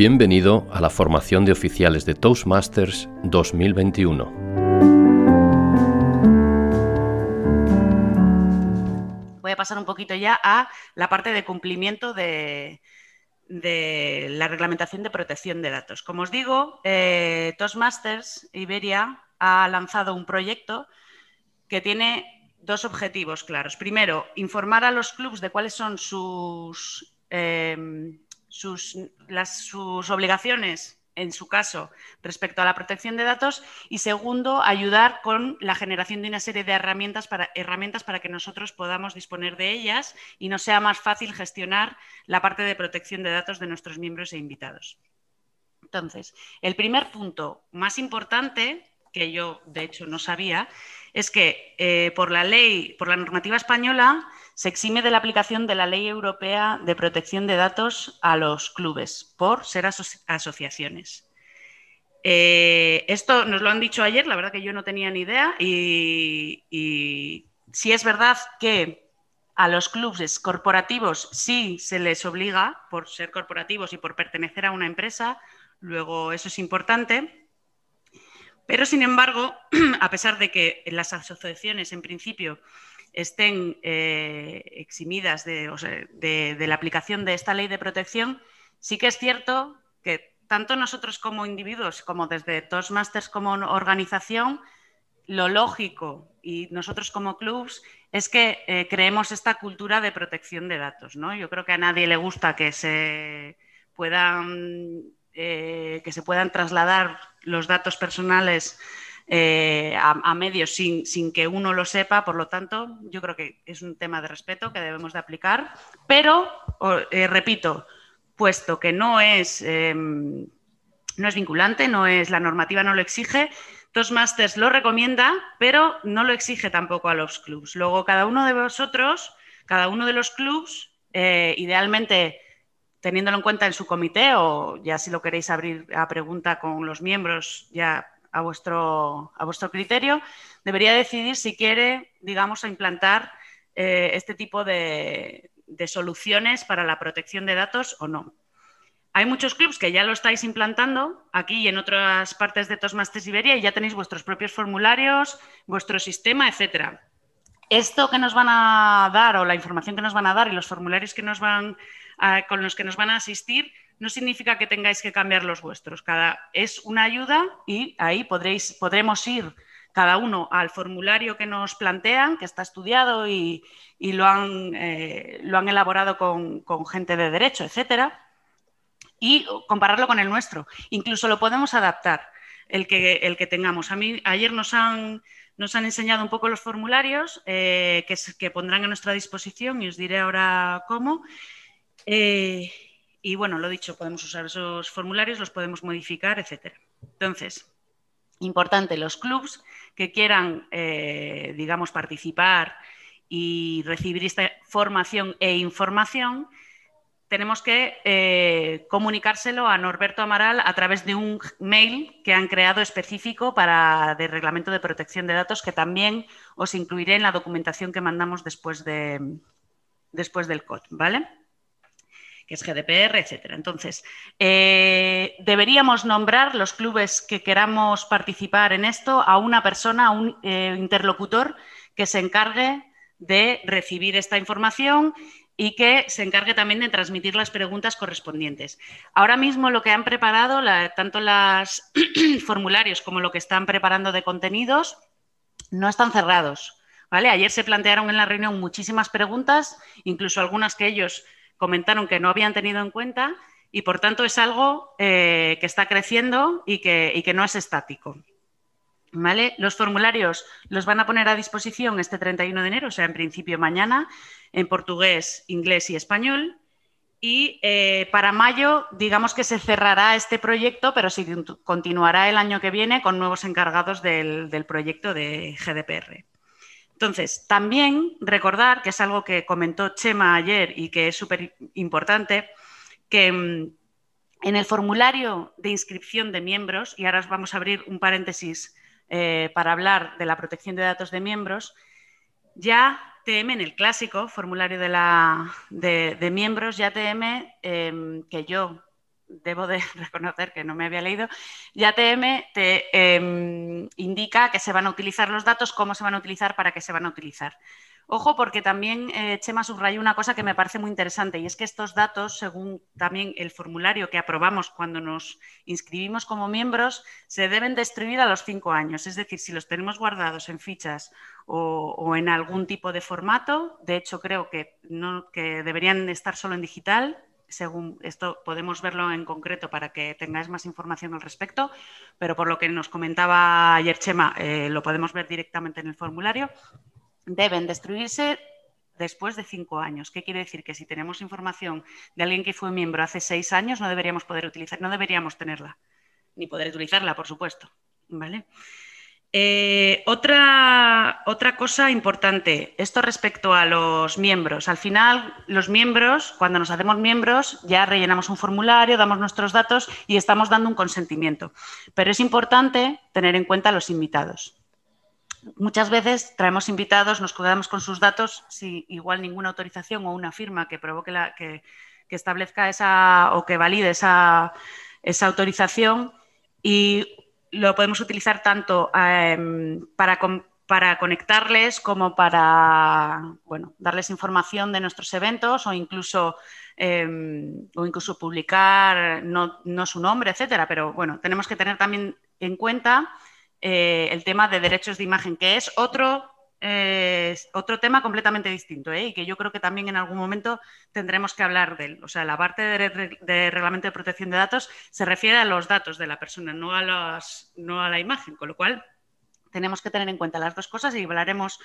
Bienvenido a la formación de oficiales de Toastmasters 2021. Voy a pasar un poquito ya a la parte de cumplimiento de, la reglamentación de protección de datos. Como os digo, eh, Toastmasters Iberia ha lanzado un proyecto que tiene dos objetivos claros. Primero, informar a los clubes de cuáles son sus eh, sus, obligaciones en su caso, respecto a la protección de datos y segundo, ayudar con la generación de una serie de herramientas para, herramientas para que nosotros podamos disponer de ellas y nos sea más fácil gestionar la parte de protección de datos de nuestros miembros e invitados. Entonces, el primer punto más importante, que yo de hecho no sabía, es que eh, por la ley, por la normativa española, se exime de la aplicación de la Ley Europea de Protección de Datos a los clubes por ser asociaciones. Eh, esto nos lo han dicho ayer, la verdad que yo no tenía ni idea y, y si es verdad que a los clubes corporativos sí se les obliga por ser corporativos y por pertenecer a una empresa, luego eso es importante, pero sin embargo, a pesar de que las asociaciones en principio estén eh, eximidas de, la aplicación de esta ley de protección, sí que es cierto que tanto nosotros como individuos, como desde Toastmasters como organización, lo lógico y nosotros como clubs es que eh, creemos esta cultura de protección de datos. ¿no? Yo creo que a nadie le gusta que se puedan, eh, que se puedan trasladar los datos personales eh, a, medios sin, que uno lo sepa. Por lo tanto, yo creo que es un tema de respeto que debemos de aplicar. Pero, eh, repito, puesto que no es, em, no es vinculante, no es, la normativa no lo exige, Toastmasters lo recomienda, pero no lo exige tampoco a los clubs. Luego, cada uno de vosotros, cada uno de los clubs, eh, idealmente teniéndolo en cuenta en su comité o ya si lo queréis abrir a pregunta con los miembros, ya a vuestro, a vuestro criterio, debería decidir si quiere, digamos, implantar eh, este tipo de, soluciones para la protección de datos o no. Hay muchos clubs que ya lo estáis implantando aquí y en otras partes de Toastmasters Iberia y ya tenéis vuestros propios formularios, vuestro sistema, etcétera. Esto que nos van a dar o la información que nos van a dar y los formularios que nos van con los que nos van a asistir no significa que tengáis que cambiar los vuestros. Cada, es una ayuda y ahí podréis, podremos ir cada uno al formulario que nos plantean, que está estudiado y, lo, han, eh, lo, han, elaborado con, gente de derecho, etcétera, y compararlo con el nuestro. Incluso lo podemos adaptar, el que, el que tengamos. A mí, ayer nos han, nos han enseñado un poco los formularios eh, que, que, pondrán a nuestra disposición y os diré ahora cómo. Eh, y bueno, lo dicho, podemos usar esos formularios, los podemos modificar, etcétera. Entonces, importante, los clubs que quieran, eh, digamos, participar y recibir esta formación e información, tenemos que eh, comunicárselo a Norberto Amaral a través de un mail que han creado específico para de reglamento de protección de datos que también os incluiré en la documentación que mandamos después, de, después del COD, ¿vale? Que es GDPR, etcétera. Entonces, eh, deberíamos nombrar los clubes que queramos participar en esto a una persona, a un eh, interlocutor que se encargue de recibir esta información y que se encargue también de transmitir las preguntas correspondientes. Ahora mismo lo que han preparado, tanto los formularios como lo que están preparando de contenidos, no están cerrados. ¿vale? Ayer se plantearon en la reunión muchísimas preguntas, incluso algunas que ellos comentaron que no habían tenido en cuenta y por tanto es algo eh, que está creciendo y que, que no es estático. ¿Vale? Los formularios los van a poner a disposición este 31 de enero, o sea, en principio mañana, en portugués, inglés y español. Y eh, para mayo, digamos que se cerrará este proyecto, pero sí continuará el año que viene con nuevos encargados del, del proyecto de GDPR. Entonces, también recordar, que es algo que comentó Chema ayer y que es súper importante, que mm, en el formulario de inscripción de miembros, y ahora os vamos a abrir un paréntesis eh, para hablar de la protección de datos de miembros, ya TM en el clásico formulario de, miembros, ya TM, em, que yo debo de reconocer que no me había leído, y ATM te em, indica que se van a utilizar los datos, cómo se van a utilizar, para qué se van a utilizar. Ojo, porque también eh, Chema subrayó una cosa que me parece muy interesante y es que estos datos, según también el formulario que aprobamos cuando nos inscribimos como miembros, se deben destruir a los cinco años. Es decir, si los tenemos guardados en fichas o, en algún tipo de formato, de hecho creo que, no, que deberían estar solo en digital, según esto podemos verlo en concreto para que tengáis más información al respecto, pero por lo que nos comentaba ayer Chema, eh, lo podemos ver directamente en el formulario deben destruirse después de cinco años. ¿Qué quiere decir? Que si tenemos información de alguien que fue miembro hace seis años, no deberíamos poder utilizar, no deberíamos tenerla, ni poder utilizarla, por supuesto. ¿Vale? Eh, otra, otra cosa importante, esto respecto a los miembros. Al final, los miembros, cuando nos hacemos miembros, ya rellenamos un formulario, damos nuestros datos y estamos dando un consentimiento. Pero es importante tener en cuenta a los invitados muchas veces traemos invitados, nos quedamos con sus datos sin igual ninguna autorización o una firma que provoque la, que, establezca esa o que valide esa, autorización y lo podemos utilizar tanto em, para, para, conectarles como para bueno, darles información de nuestros eventos o incluso, em, o incluso publicar no, no, su nombre, etcétera. Pero bueno, tenemos que tener también en cuenta eh, el tema de derechos de imagen, que es otro, eh, otro tema completamente distinto ¿eh? y que yo creo que también en algún momento tendremos que hablar de él. O sea, la parte de, reglamento de protección de datos se refiere a los datos de la persona, no a, no a la imagen, con lo cual tenemos que tener en cuenta las dos cosas y hablaremos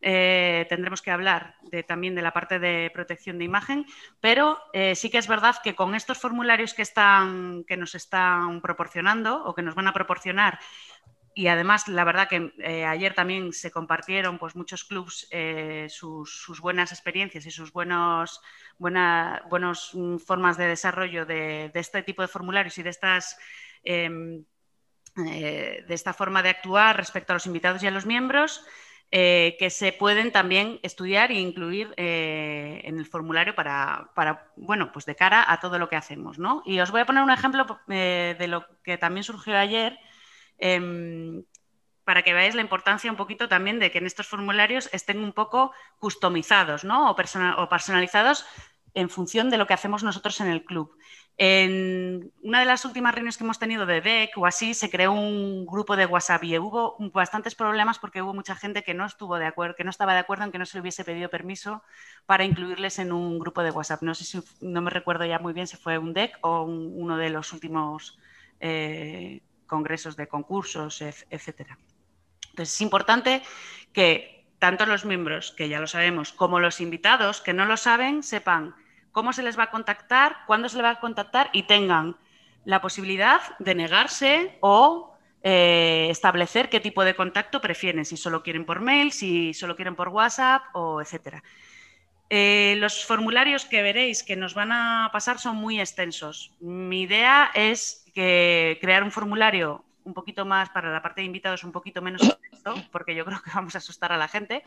tendremos que hablar de, también de la parte de protección de imagen, pero sí que es verdad que con estos formularios que, están, que nos están proporcionando o que nos van a proporcionar y además, la verdad que eh, ayer también se compartieron pues, muchos clubs eh, sus, buenas experiencias y sus buenos, buena, buenos mm, formas de desarrollo de, este tipo de formularios y de estas em, eh, de esta forma de actuar respecto a los invitados y a los miembros. que se pueden también estudiar e incluir en el formulario para, para, bueno, pues de cara a todo lo que hacemos. ¿no? Y os voy a poner un ejemplo de lo que también surgió ayer, Em, para que veáis la importancia un poquito también de que en estos formularios estén un poco customizados ¿no? o, personalizados en función de lo que hacemos nosotros en el club. En una de las últimas reuniones que hemos tenido de DEC o así, se creó un grupo de WhatsApp y hubo bastantes problemas porque hubo mucha gente que no estuvo de acuerdo, que no estaba de acuerdo en que no se le hubiese pedido permiso para incluirles en un grupo de WhatsApp. No sé si no me recuerdo ya muy bien si fue un DEC o uno de los últimos eh, congresos de concursos, etcétera. Entonces es importante que tanto los miembros, que ya lo sabemos, como los invitados que no lo saben, sepan cómo se les va a contactar, cuándo se les va a contactar y tengan la posibilidad de negarse o eh, establecer qué tipo de contacto prefieren, si solo quieren por mail, si solo quieren por WhatsApp o etcétera. Eh, los formularios que veréis que nos van a pasar son muy extensos. Mi idea es crear un formulario un poquito más para la parte de invitados, un poquito menos esto, porque yo creo que vamos a asustar a la gente,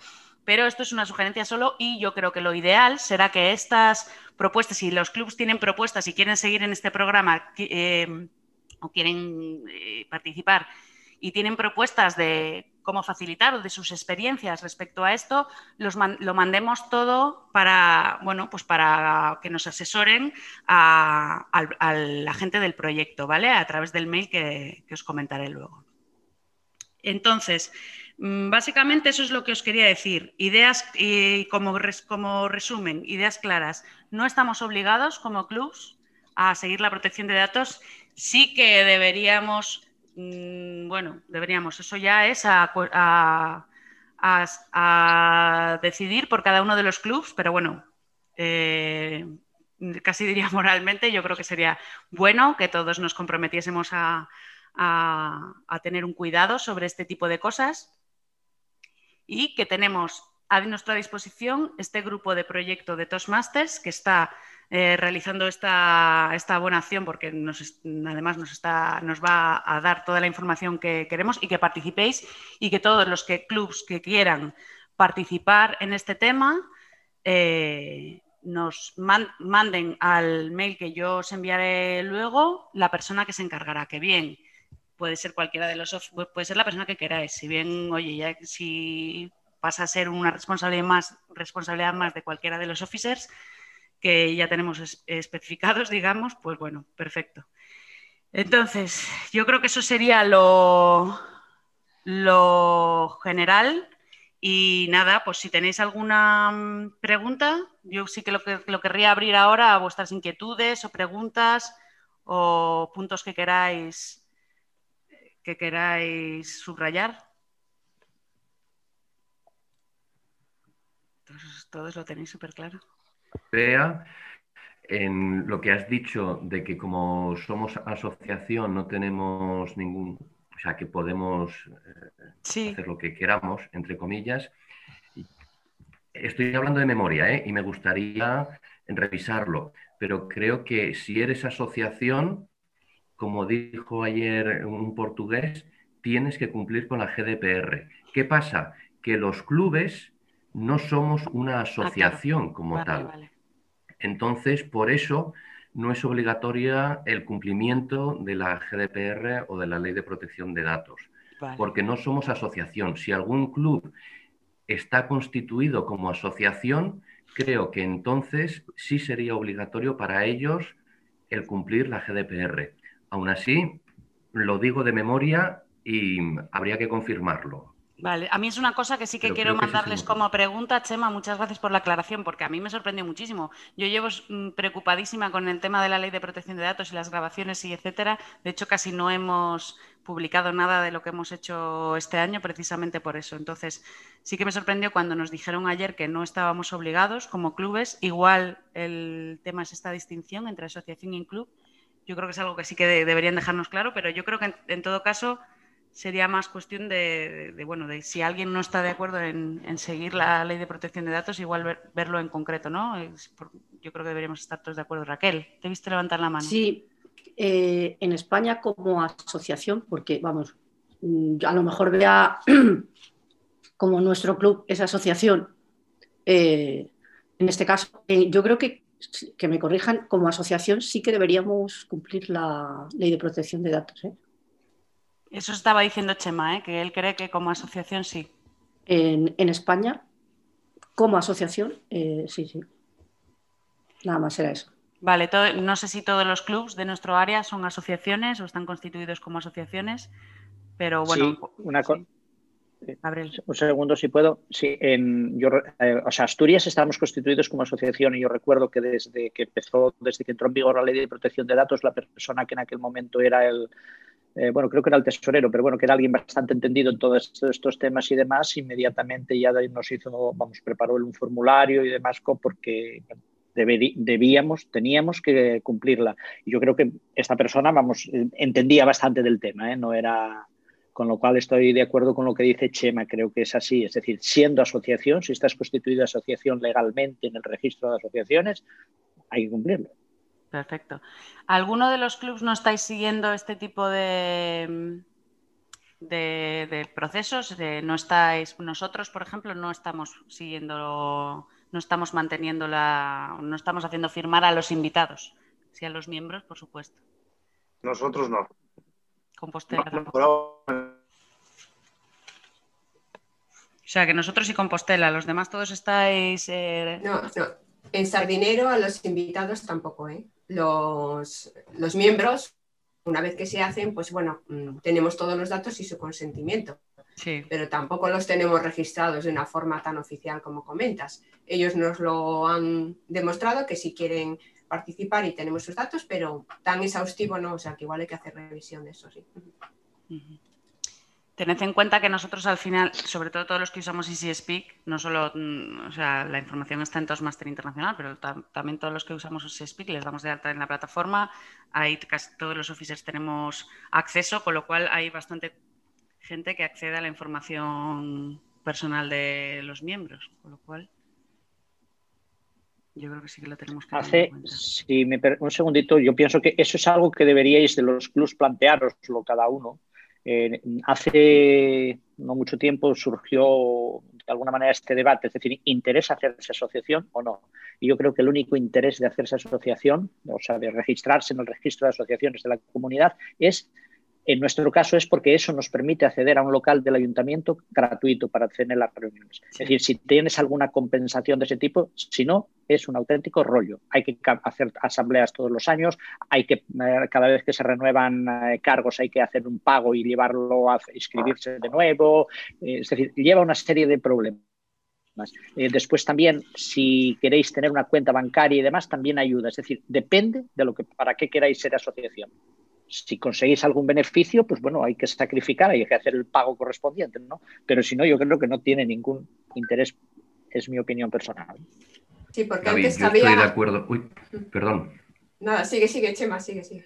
pero esto es una sugerencia solo y yo creo que lo ideal será que estas propuestas, si los clubs tienen propuestas y quieren seguir en este programa eh, o quieren eh, participar y tienen propuestas de cómo facilitar o de sus experiencias respecto a esto, lo mandemos todo para, bueno, pues para que nos asesoren a, la gente del proyecto, ¿vale? A través del mail que, os comentaré luego. Entonces, mm, básicamente eso es lo que os quería decir. Ideas, y como, como resumen, ideas claras. No estamos obligados como clubs a seguir la protección de datos. Sí que deberíamos bueno, deberíamos, eso ya es a, decidir por cada uno de los clubes, pero bueno, eh, casi diría moralmente, yo creo que sería bueno que todos nos comprometiésemos a, tener un cuidado sobre este tipo de cosas y que tenemos a nuestra disposición este grupo de proyecto de Toastmasters que está eh, realizando esta, esta, buena acción porque además nos, está, nos va a dar toda la información que queremos y que participéis y que todos los que, clubs que quieran participar en este tema, eh, nos manden al mail que yo os enviaré luego la persona que se encargará, que bien puede ser cualquiera de los puede ser la persona que queráis, si bien, oye, si pasa a ser una responsabilidad más, responsabilidad más de cualquiera de los officers que ya tenemos especificados, digamos, pues bueno, perfecto. Entonces, yo creo que eso sería lo, lo general. Y nada, pues si tenéis alguna mm, pregunta, yo sí que lo, que lo querría abrir ahora a vuestras inquietudes o preguntas o puntos que queráis que queráis subrayar. todos lo tenéis súper claro. En lo que has dicho de que como somos asociación no tenemos ningún, o sea, que podemos eh, hacer lo que queramos, entre comillas. Estoy hablando de memoria ¿eh? y me gustaría revisarlo, pero creo que si eres asociación, como dijo ayer un portugués, tienes que cumplir con la GDPR. ¿Qué pasa? Que los clubes no somos una ah, asociación como tal. Entonces, por eso no es obligatoria el cumplimiento de la GDPR o de la Ley de Protección de Datos, porque no somos asociación. Si algún club está constituido como asociación, creo que entonces sí sería obligatorio para ellos el cumplir la GDPR. Aún así, lo digo de memoria y habría que confirmarlo. Vale, a mí es una cosa que sí que quiero mandarles como pregunta, Chema, muchas gracias por la aclaración, porque a mí me sorprendió muchísimo. Yo llevo mm, preocupadísima con el tema de la ley de protección de datos y las grabaciones y etcétera. De hecho, casi no hemos publicado nada de lo que hemos hecho este año precisamente por eso. Entonces, sí que me sorprendió cuando nos dijeron ayer que no estábamos obligados como clubes. Igual el tema es esta distinción entre asociación y club. Yo creo que es algo que sí que deberían dejarnos claro, pero yo creo que en todo caso sería más cuestión de, bueno, de si alguien no está de acuerdo en, seguir la ley de protección de datos, igual verlo en concreto, ¿no? yo creo que deberíamos estar todos de acuerdo. Raquel, te he visto levantar la mano. Sí, eh, en España como asociación, porque vamos, mm, a lo mejor vea como nuestro club es asociación, eh, en este caso, eh, yo creo que que me corrijan, como asociación sí que deberíamos cumplir la ley de protección de datos. ¿eh? Eso estaba diciendo Chema, ¿eh? que él cree que como asociación sí. En, España, como asociación, eh, sí, sí. Nada más era eso. Vale, no sé si todos los clubes de nuestro área son asociaciones o están constituidos como asociaciones, pero bueno. Sí, una cosa. Un segundo, si puedo. Sí, en, yo, eh, o sea, Asturias estamos constituidos como asociación y yo recuerdo que desde que empezó, desde que entró en vigor la ley de protección de datos, la persona que en aquel momento era el, eh, bueno, creo que era el tesorero, pero bueno, que era alguien bastante entendido en todos estos temas y demás, inmediatamente ya nos hizo, vamos, preparó un formulario y demás porque debíamos, teníamos que cumplirla. Y yo creo que esta persona, vamos, entendía bastante del tema, ¿eh? no era... Con lo cual estoy de acuerdo con lo que dice Chema, creo que es así. Es decir, siendo asociación, si estás constituida asociación legalmente en el registro de asociaciones, hay que cumplirlo. Perfecto. ¿Alguno de los clubes no estáis siguiendo este tipo de, de, procesos? no estáis, nosotros, por ejemplo, no estamos siguiendo, no estamos manteniendo la, no estamos haciendo firmar a los invitados, sí a los miembros, por supuesto. Nosotros no. Compostela. o sea, que nosotros y Compostela, los demás todos estáis. Eh, no, no. En Sardinero a los invitados tampoco, ¿eh? los, miembros, una vez que se hacen, pues bueno, mm, tenemos todos los datos y su consentimiento. Pero tampoco los tenemos registrados de una forma tan oficial como comentas. Ellos nos lo han demostrado que si quieren participar y tenemos sus datos, pero tan exhaustivo no, o sea que igual hay que hacer revisión de eso, sí. Tened en cuenta que nosotros al final, sobre todo todos los que usamos Easy Speak, no solo, mm, o sea, la información está en Toastmaster Internacional, pero también todos los que usamos Easy Speak les damos de alta en la plataforma. Ahí casi todos los officers tenemos acceso, con lo cual hay bastante gente que accede a la información personal de los miembros, con lo cual yo creo que sí que lo tenemos que Hace, si me un segundito, yo pienso que eso es algo que deberíais de los clubs plantearoslo cada uno eh, hace no mucho tiempo surgió, de alguna manera este debate, es decir, ¿interesa hacerse asociación o no? Y yo creo que el único interés de hacerse asociación, o sea, de registrarse en el registro de asociaciones de la comunidad, es en nuestro caso es porque eso nos permite acceder a un local del ayuntamiento gratuito para tener las reuniones. Es decir, si tienes alguna compensación de ese tipo, si no, es un auténtico rollo. Hay que hacer asambleas todos los años, hay que, eh, cada vez que se renuevan eh, cargos, hay que hacer un pago y llevarlo a inscribirse de nuevo. Eh, es decir, lleva una serie de problemas. después también, si queréis tener una cuenta bancaria y demás, también ayuda. Es decir, depende de lo que para qué queráis ser asociación si conseguís algún beneficio, pues bueno, hay que sacrificar, hay que hacer el pago correspondiente, ¿no? Pero si no, yo creo que no tiene ningún interés, es mi opinión personal. Sí, porque antes yo Estoy de acuerdo. Uy, perdón. Nada, sigue, sigue, Chema, sigue, sigue.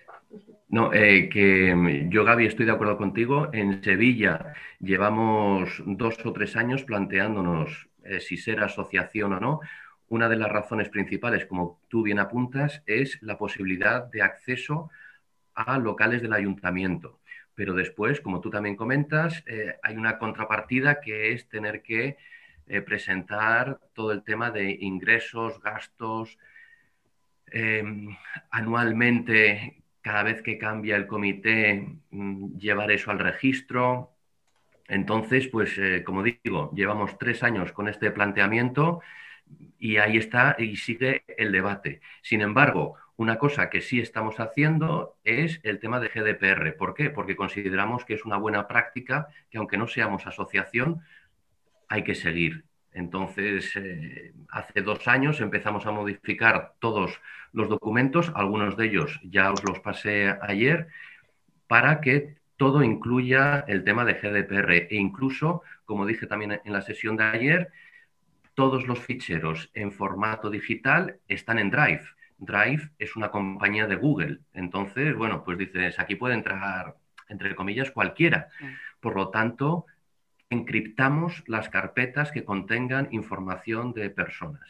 No, eh, que mm, yo, Gaby, estoy de acuerdo contigo. En Sevilla llevamos dos o tres años planteándonos eh, si ser asociación o no. Una de las razones principales, como tú bien apuntas, es la posibilidad de acceso a locales del ayuntamiento. Pero después, como tú también comentas, eh, hay una contrapartida que es tener que eh, presentar todo el tema de ingresos, gastos, em, anualmente, cada vez que cambia el comité, mm, llevar eso al registro. Entonces, pues, eh, como digo, llevamos tres años con este planteamiento y ahí está y sigue el debate. Sin embargo, una cosa que sí estamos haciendo es el tema de GDPR. ¿Por qué? Porque consideramos que es una buena práctica que aunque no seamos asociación, hay que seguir. Entonces, eh, hace dos años empezamos a modificar todos los documentos, algunos de ellos ya os los pasé ayer, para que todo incluya el tema de GDPR e incluso, como dije también en la sesión de ayer, todos los ficheros en formato digital están en Drive. Drive es una compañía de Google. Entonces, bueno, pues dices, aquí puede entrar, entre comillas, cualquiera. Por lo tanto, encriptamos las carpetas que contengan información de personas.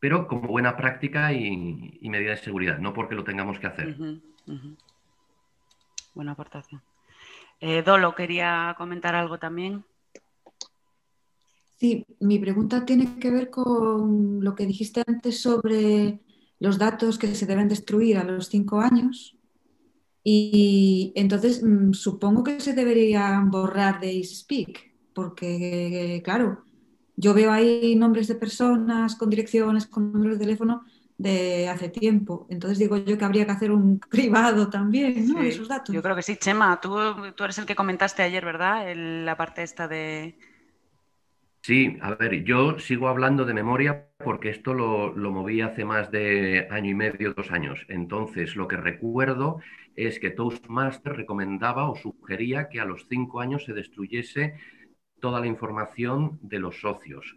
Pero como buena práctica y, medida de seguridad, no porque lo tengamos que hacer. Buena aportación. Eh, Dolo, quería comentar algo también. Sí, mi pregunta tiene que ver con lo que dijiste antes sobre los datos que se deben destruir a los cinco años. Y entonces mm, supongo que se deberían borrar de Speak, porque claro, yo veo ahí nombres de personas con direcciones, con números de teléfono de hace tiempo. Entonces digo yo que habría que hacer un cribado también, ¿no? Esos datos. Yo creo que sí, Chema, tú, tú eres el que comentaste ayer, ¿verdad? la parte esta de, Sí, a ver, yo sigo hablando de memoria porque esto lo, moví hace más de año y medio, dos años. Entonces, lo que recuerdo es que Toastmaster recomendaba o sugería que a los cinco años se destruyese toda la información de los socios.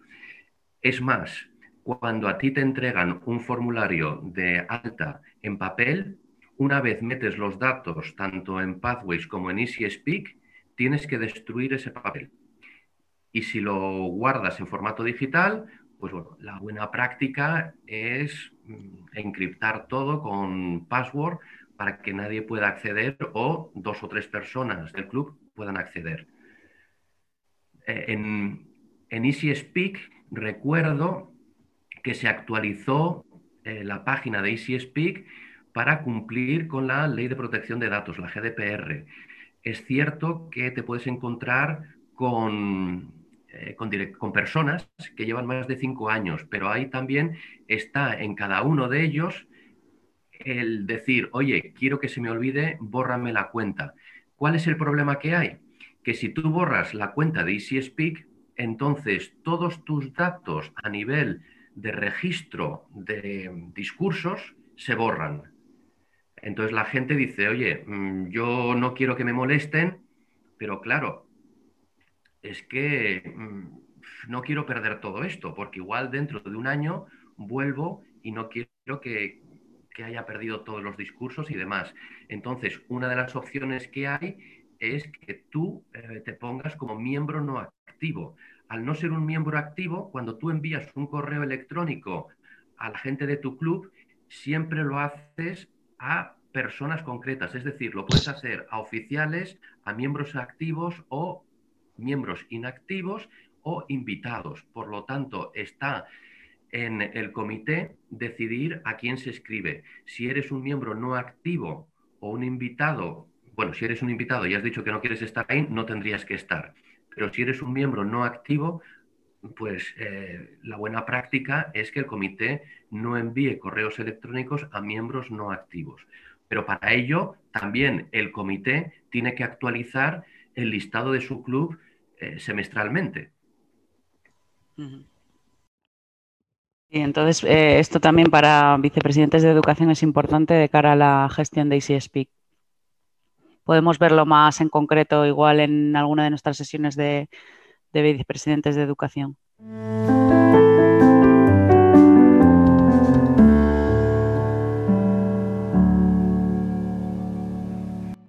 Es más, cuando a ti te entregan un formulario de alta en papel, una vez metes los datos tanto en Pathways como en Easy Speak, tienes que destruir ese papel. Y si lo guardas en formato digital, pues bueno, la buena práctica es mm, encriptar todo con password para que nadie pueda acceder o dos o tres personas del club puedan acceder. Eh, en, en Easy recuerdo que se actualizó eh, la página de Easy Speak para cumplir con la ley de protección de datos, la GDPR. Es cierto que te puedes encontrar con eh, con, personas que llevan más de cinco años, pero ahí también está en cada uno de ellos el decir, oye, quiero que se me olvide, bórrame la cuenta. ¿Cuál es el problema que hay? Que si tú borras la cuenta de Easy Speak, entonces todos tus datos a nivel de registro de discursos se borran. Entonces la gente dice, oye, mm, yo no quiero que me molesten, pero claro, es que mm, no quiero perder todo esto, porque igual dentro de un año vuelvo y no quiero que, haya perdido todos los discursos y demás. Entonces, una de las opciones que hay es que tú eh, te pongas como miembro no activo. Al no ser un miembro activo, cuando tú envías un correo electrónico a la gente de tu club, siempre lo haces a personas concretas, es decir, lo puedes hacer a oficiales, a miembros activos o miembros inactivos o invitados. Por lo tanto, está en el comité decidir a quién se escribe. Si eres un miembro no activo o un invitado, bueno, si eres un invitado y has dicho que no quieres estar ahí, no tendrías que estar. Pero si eres un miembro no activo, pues eh, la buena práctica es que el comité no envíe correos electrónicos a miembros no activos. Pero para ello también el comité tiene que actualizar el listado de su club eh, semestralmente. Y entonces, eh, esto también para vicepresidentes de educación es importante de cara a la gestión de ICSP. Podemos verlo más en concreto igual en alguna de nuestras sesiones de, de vicepresidentes de educación.